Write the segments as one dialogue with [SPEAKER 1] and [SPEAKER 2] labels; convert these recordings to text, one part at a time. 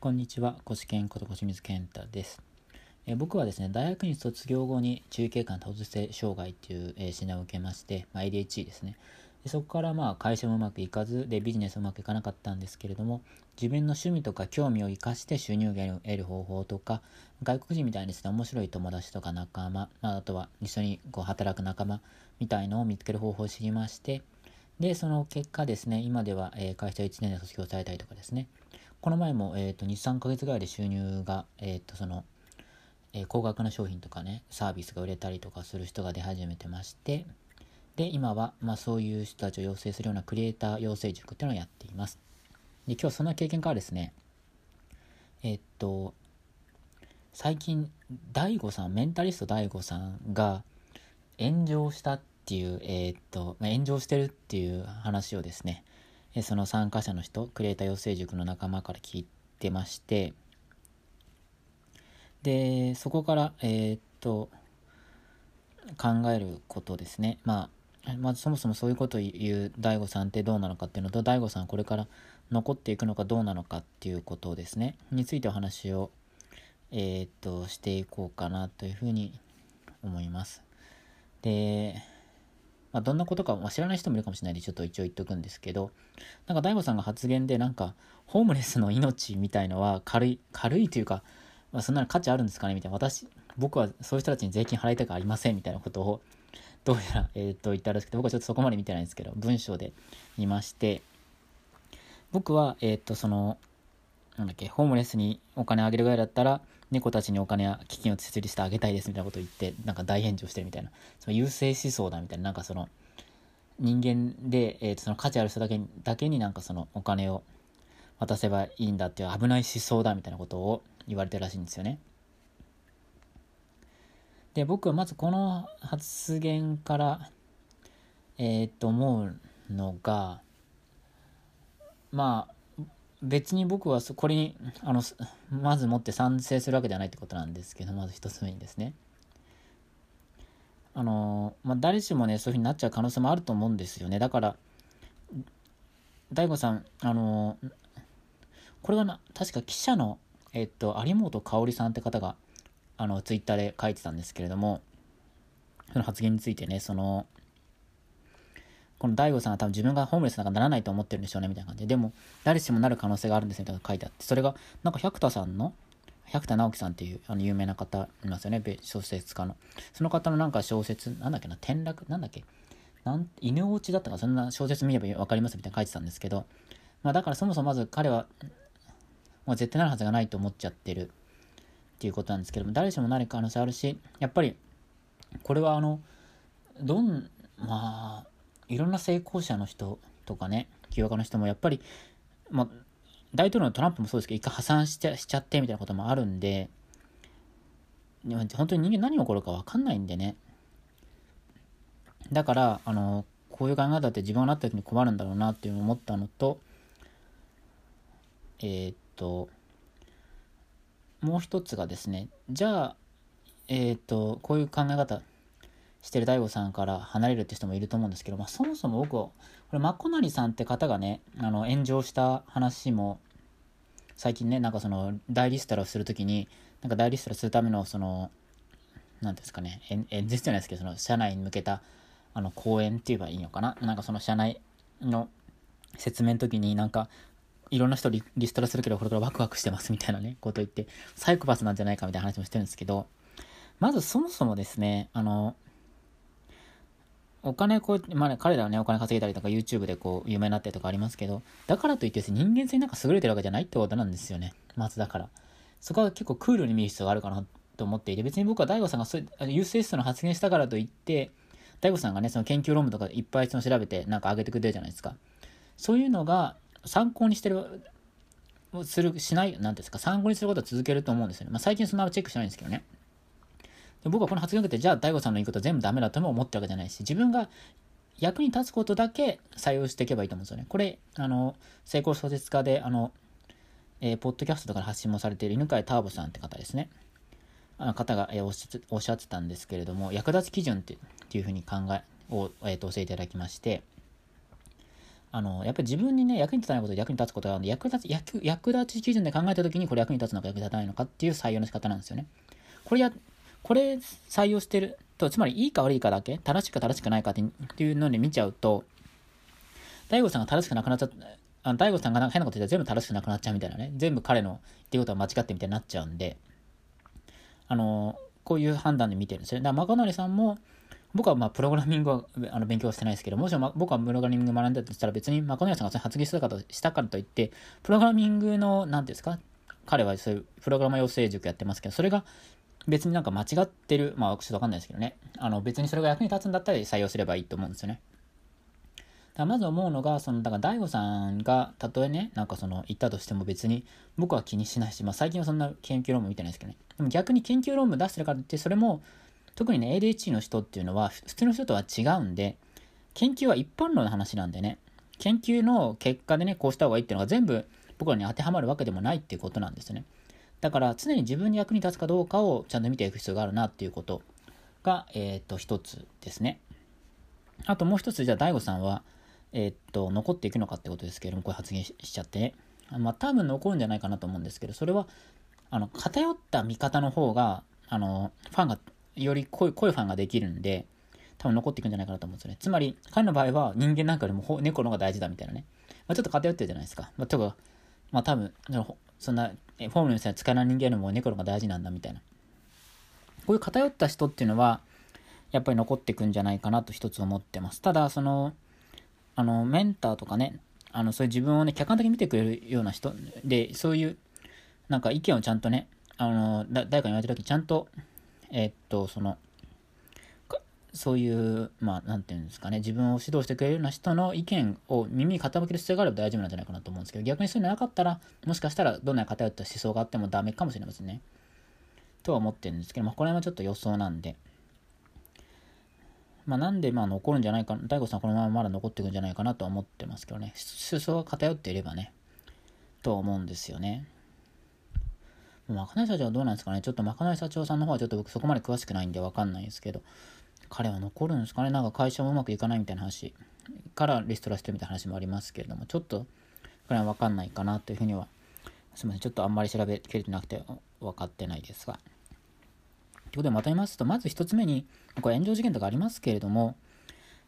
[SPEAKER 1] こんにちは、コシケンこと小水健太です。え僕はですね、大学に卒業後に中継間多動性障害っていう、え診断を受けまして、まあ、ADHD ですね。でそこからまあ会社もうまくいかず、でビジネスうまくいかなかったんですけれども、自分の趣味とか興味を生かして収入源を得る方法とか、外国人みたいにですね、面白い友達とか仲間、まあ、あとは一緒にこう働く仲間みたいのを見つける方法を知りまして、で、その結果ですね、今では、え会社1年で卒業されたりとかですね、この前も、えーと、2、3ヶ月ぐらいで収入が、えーとそのえー、高額な商品とかね、サービスが売れたりとかする人が出始めてまして、で、今は、まあ、そういう人たちを養成するようなクリエイター養成塾っていうのをやっています。で、今日そんな経験からですね、えっ、と、最近、DAIGO さん、メンタリスト DAIGO さんが炎上したっていう、えっ、と、まあ、炎上してるっていう話をですね、その参加者の人、クリエイター養成塾の仲間から聞いてまして、で、そこから、えー、っと、考えることですね。まあ、まずそもそもそういうことを言う DAIGO さんってどうなのかっていうのと、DAIGO さんこれから残っていくのかどうなのかっていうことですね。についてお話を、えー、っと、していこうかなというふうに思います。で、まあ、どんなことか、まあ、知らない人もいるかもしれないんで、ちょっと一応言っとくんですけど、なんか大悟さんが発言で、なんか、ホームレスの命みたいのは軽い、軽いというか、まあ、そんなの価値あるんですかねみたいな。私、僕はそういう人たちに税金払いたくありませんみたいなことを、どうやら、えっ、ー、と、言ったらしくて、僕はちょっとそこまで見てないんですけど、文章で見まして、僕は、えっ、ー、と、その、なんだっけ、ホームレスにお金あげるぐらいだったら、猫たちにお金や基金を設立してあげたいですみたいなことを言って、なんか大炎上してるみたいな、その優勢思想だみたいな、なんかその、人間で、えー、とその価値ある人だけだけになんかそのお金を渡せばいいんだっていう危ない思想だみたいなことを言われてるらしいんですよね。で、僕はまずこの発言から、えー、と思うのが、まあ、別に僕はこれにあのまずもって賛成するわけではないってことなんですけどまず一つ目にですね。あのまあ誰しもねそういうふうになっちゃう可能性もあると思うんですよね。だから大悟さんあのこれはな確か記者のえっと有本香織さんって方があのツイッターで書いてたんですけれどもその発言についてねそのこの大悟さんは多分自分がホームレスなんかならないと思ってるんでしょうねみたいな感じで、でも誰しもなる可能性があるんですみたいな書いてあって、それがなんか百田さんの、百田直樹さんっていうあの有名な方いますよね、小説家の。その方のなんか小説、なんだっけな、転落、なんだっけ、なん犬落ちだったか、そんな小説見れば分かりますみたいな書いてたんですけど、まあだからそもそもまず彼は、もう絶対なるはずがないと思っちゃってるっていうことなんですけども、誰しもなる可能性あるし、やっぱり、これはあの、どん、まあ、いろんな成功者の人とかね、起業家の人もやっぱり、まあ、大統領のトランプもそうですけど、一回破産しちゃしちゃってみたいなこともあるんで、本当に人間何が起こるか分かんないんでね。だから、あの、こういう考え方って自分がなった時に困るんだろうなっていうのを思ったのと、えー、っと、もう一つがですね、じゃあ、えー、っと、こういう考え方、してる DAIGO さんから離れるって人もいると思うんですけど、まあ、そもそも僕は、これ、まこなりさんって方がね、あの、炎上した話も、最近ね、なんかその、大リストラをするときに、なんか大リストラするための、その、なんですかね、演説じゃないですけど、その、社内に向けた、あの、講演って言えばいいのかな？なんかその、社内の説明の時になんか、いろんな人リリストラするけど、これからワクワクしてますみたいなね、こと言って、サイコパスなんじゃないかみたいな話もしてるんですけど、まずそもそもですね、あの、お金こう、まあ、ね彼らはね、お金稼げたりとか YouTube でこう、有名になったりとかありますけど、だからといって人間性なんか優れてるわけじゃないってことなんですよね。まずだから。そこは結構クールに見る必要があるかなと思っていて、別に僕は DAIGO さんがそういう、ユースエストの発言したからといって、DAIGO さんがね、その研究論文とかいっぱいその調べてなんか上げてくれるじゃないですか。そういうのが参考にしてる、する、しない、なんですか、参考にすることは続けると思うんですよね。まあ最近そんなチェックしないんですけどね。で僕はこの発言を受けて、じゃあ、大悟さんの言うこと全部ダメだとも思ってるわけじゃないし、自分が役に立つことだけ採用していけばいいと思うんですよね。これ、あの、成功小説家で、あの、えー、ポッドキャストとかで発信もされている犬飼ターボさんって方ですね。あの方が、えー、おっしゃってたんですけれども、役立ち基準ってっていうふうに考えを、えー、と教えていただきまして、あの、やっぱり自分にね、役に立たないことで役に立つことがあるので、役立つ、役、役立ち基準で考えたときにこれ役に立つのか役に立たないのかっていう採用の仕方なんですよね。これや、これ採用してると、つまりいいか悪いかだけ、正しくか正しくないかっていうので見ちゃうと、大悟さんが正しくなくなっちゃった、あ大悟さんがなんか変なこと言ったら全部正しくなくなっちゃうみたいなね、全部彼の言ってることが間違ってみたいになっちゃうんで、あの、こういう判断で見てるんですよね。だから、マカノリさんも、僕はまあプログラミングはあの勉強してないですけど、もしも僕はプログラミング学んだとしたら別にマコノヤさんが発言したかとしたからといって、プログラミングの、何ですか、彼はそういうプログラマ養成塾やってますけど、それが別になんか間違ってる、まあちょっとわかんないですけどね、あの別にそれが役に立つんだったら採用すればいいと思うんですよね。だまず思うのが、その、だから大悟さんが、たとえね、なんかその、言ったとしても別に、僕は気にしないし、まあ最近はそんな研究論文見てないですけどね。でも逆に研究論文出してるからって、それも、特にね、ADHD の人っていうのは、普通の人とは違うんで、研究は一般論の話なんでね、研究の結果でね、こうした方がいいっていうのが全部僕らに当てはまるわけでもないっていうことなんですよね。だから常に自分に役に立つかどうかをちゃんと見ていく必要があるなっていうことが、えっ、と、一つですね。あともう一つ、じゃあ、大悟さんは、えっ、と、残っていくのかってことですけれども、こう発言しちゃって、ね、まあ、多分残るんじゃないかなと思うんですけど、それは、あの、偏った見方の方が、あの、ファンがより濃い濃いファンができるんで、多分残っていくんじゃないかなと思うんですよね。つまり、彼の場合は人間なんかよりも猫の方が大事だみたいなね。まあ、ちょっと偏ってるじゃないですか。まあ、多分、まあ多分、そんな、フォームの人は使えない人間よりも猫の方が大事なんだみたいな。こういう偏った人っていうのは、やっぱり残っていくんじゃないかなと一つ思ってます。ただ、その、あの、メンターとかね、あの、そういう自分をね、客観的に見てくれるような人で、そういう、なんか意見をちゃんとね、あの、誰かに言われた時ちゃんとえー、っと、その、そういう、まあ、なんていうんですかね、自分を指導してくれるような人の意見を耳傾ける必要があれば大丈夫なんじゃないかなと思うんですけど、逆にそういうのなかったら、もしかしたらどんな偏った思想があってもダメかもしれませんね。とは思ってるんですけど、まあ、これはちょっと予想なんで。まあ、なんで、まあ、残るんじゃないか、大悟さんこのまままだ残っていくんじゃないかなとは思ってますけどね。思想が偏っていればね、と思うんですよね。まかない社長はどうなんですかねちょっとまかない社長さんの方はちょっと僕そこまで詳しくないんでわかんないですけど、彼は残るんですかね？なんか会社もうまくいかないみたいな話。からリストラしてるみたいな話もありますけれども、ちょっと、これはわかんないかなというふうには、すみません、ちょっとあんまり調べきれてなくて分かってないですが。ということでまとめますと、まず一つ目に、これ炎上事件とかありますけれども、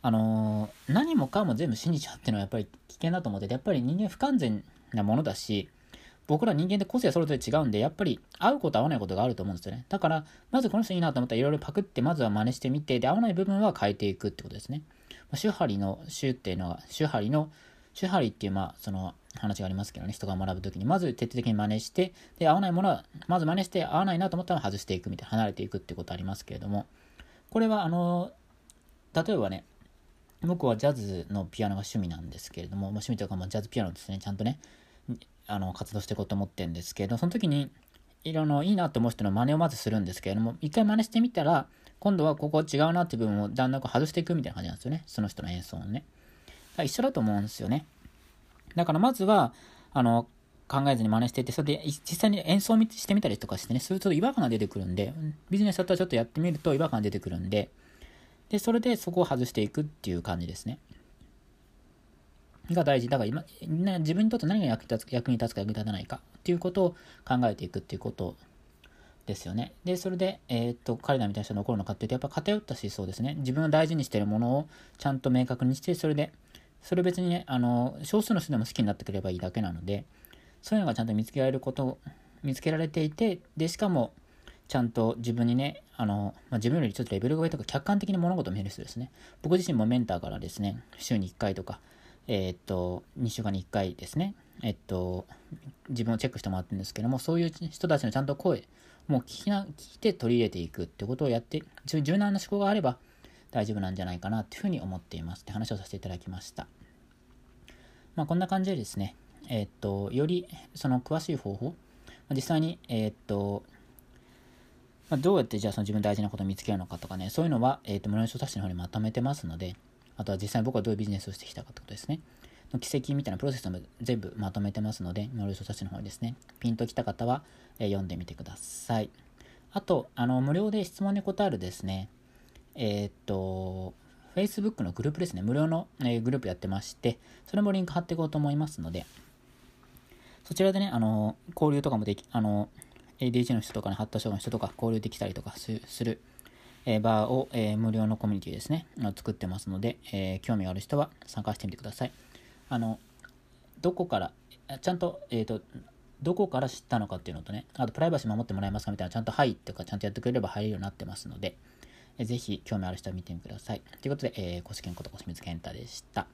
[SPEAKER 1] あのー、何もかも全部信じちゃうっていうのはやっぱり危険だと思ってて、やっぱり人間不完全なものだし、僕ら人間って個性それぞれ違うんで、やっぱり合うこと合わないことがあると思うんですよね。だから、まずこの人いいなと思ったらいろいろパクって、まずは真似してみて、で、合わない部分は変えていくってことですね。まあ、手張りの手っていうのは、手張りの、手張りっていう、まあ、その話がありますけどね、人が学ぶときに、まず徹底的に真似して、で、合わないものは、まず真似して、合わないなと思ったら外していくみたいな、離れていくってことありますけれども、これは、あの、例えばね、僕はジャズのピアノが趣味なんですけれども、まあ、趣味というか、まあ、ジャズピアノですね、ちゃんとね、あの活動していこうと思ってるんですけど、その時にいろいろいいなと思う人の真似をまずするんですけれども、一回真似してみたら、今度はここ違うなって部分をだんだんこう外していくみたいな感じなんですよね。その人の演奏をね。一緒だと思うんですよね。だからまずは、あの、考えずに真似していて、それで実際に演奏してみたりとかしてね、すると違和感が出てくるんで、ビジネスだったらちょっとやってみると違和感が出てくるんで、で、それでそこを外していくっていう感じですね。が大事。だから今、自分にとって何が役に立つ役に立つか役に立たないかっていうことを考えていくっていうことですよね。で、それで、えー、っと、彼らみたいな人が残るのかっていうと、やっぱ偏った思想ですね。自分を大事にしてるものをちゃんと明確にして、それで、それ別にね、あの、少数の人でも好きになってくればいいだけなので、そういうのがちゃんと見つけられること、見つけられていて、で、しかも、ちゃんと自分にね、あの、まあ、自分よりちょっとレベルが上とか客観的に物事を見る人ですね。僕自身もメンターからですね、週に1回とか、えー、っと、2週間に1回ですね、えっと、自分をチェックしてもらってるんですけども、そういう人たちのちゃんと声、もう聞きな、聞いて取り入れていくってことをやって、柔軟な思考があれば大丈夫なんじゃないかなっていうふうに思っていますって話をさせていただきました。まあ、こんな感じでですね、えっと、よりその詳しい方法、実際に、えっと、まあ、どうやってじゃあその自分大事なことを見つけるのかとかね、そういうのは、えっと、無料書冊子の方にまとめてますので、あとは実際僕はどういうビジネスをしてきたかってことですね。の軌跡みたいなプロセスも全部まとめてますので、ノルソたちの方にですね、ピンときた方は、え、読んでみてください。あと、あの、無料で質問に答えるですね、えー、っと、Facebook のグループですね、無料の、え、グループやってまして、それもリンク貼っていこうと思いますので、そちらでね、あの交流とかもでき、あの ADHD の人とかね、発達障害の人とか交流できたりとかする、え、バーを、え、無料のコミュニティですね、作ってますので、え、興味ある人は参加してみてください。あの、どこから、ちゃんと、えっ、と、どこから知ったのかっていうのとね、あとプライバシー守ってもらえますかみたいな、ちゃんとはいっていうか、ちゃんとやってくれれば入れるようになってますので、ぜひ興味ある人は見てみてください。ということで、えー、公式のこと、小清水健太でした。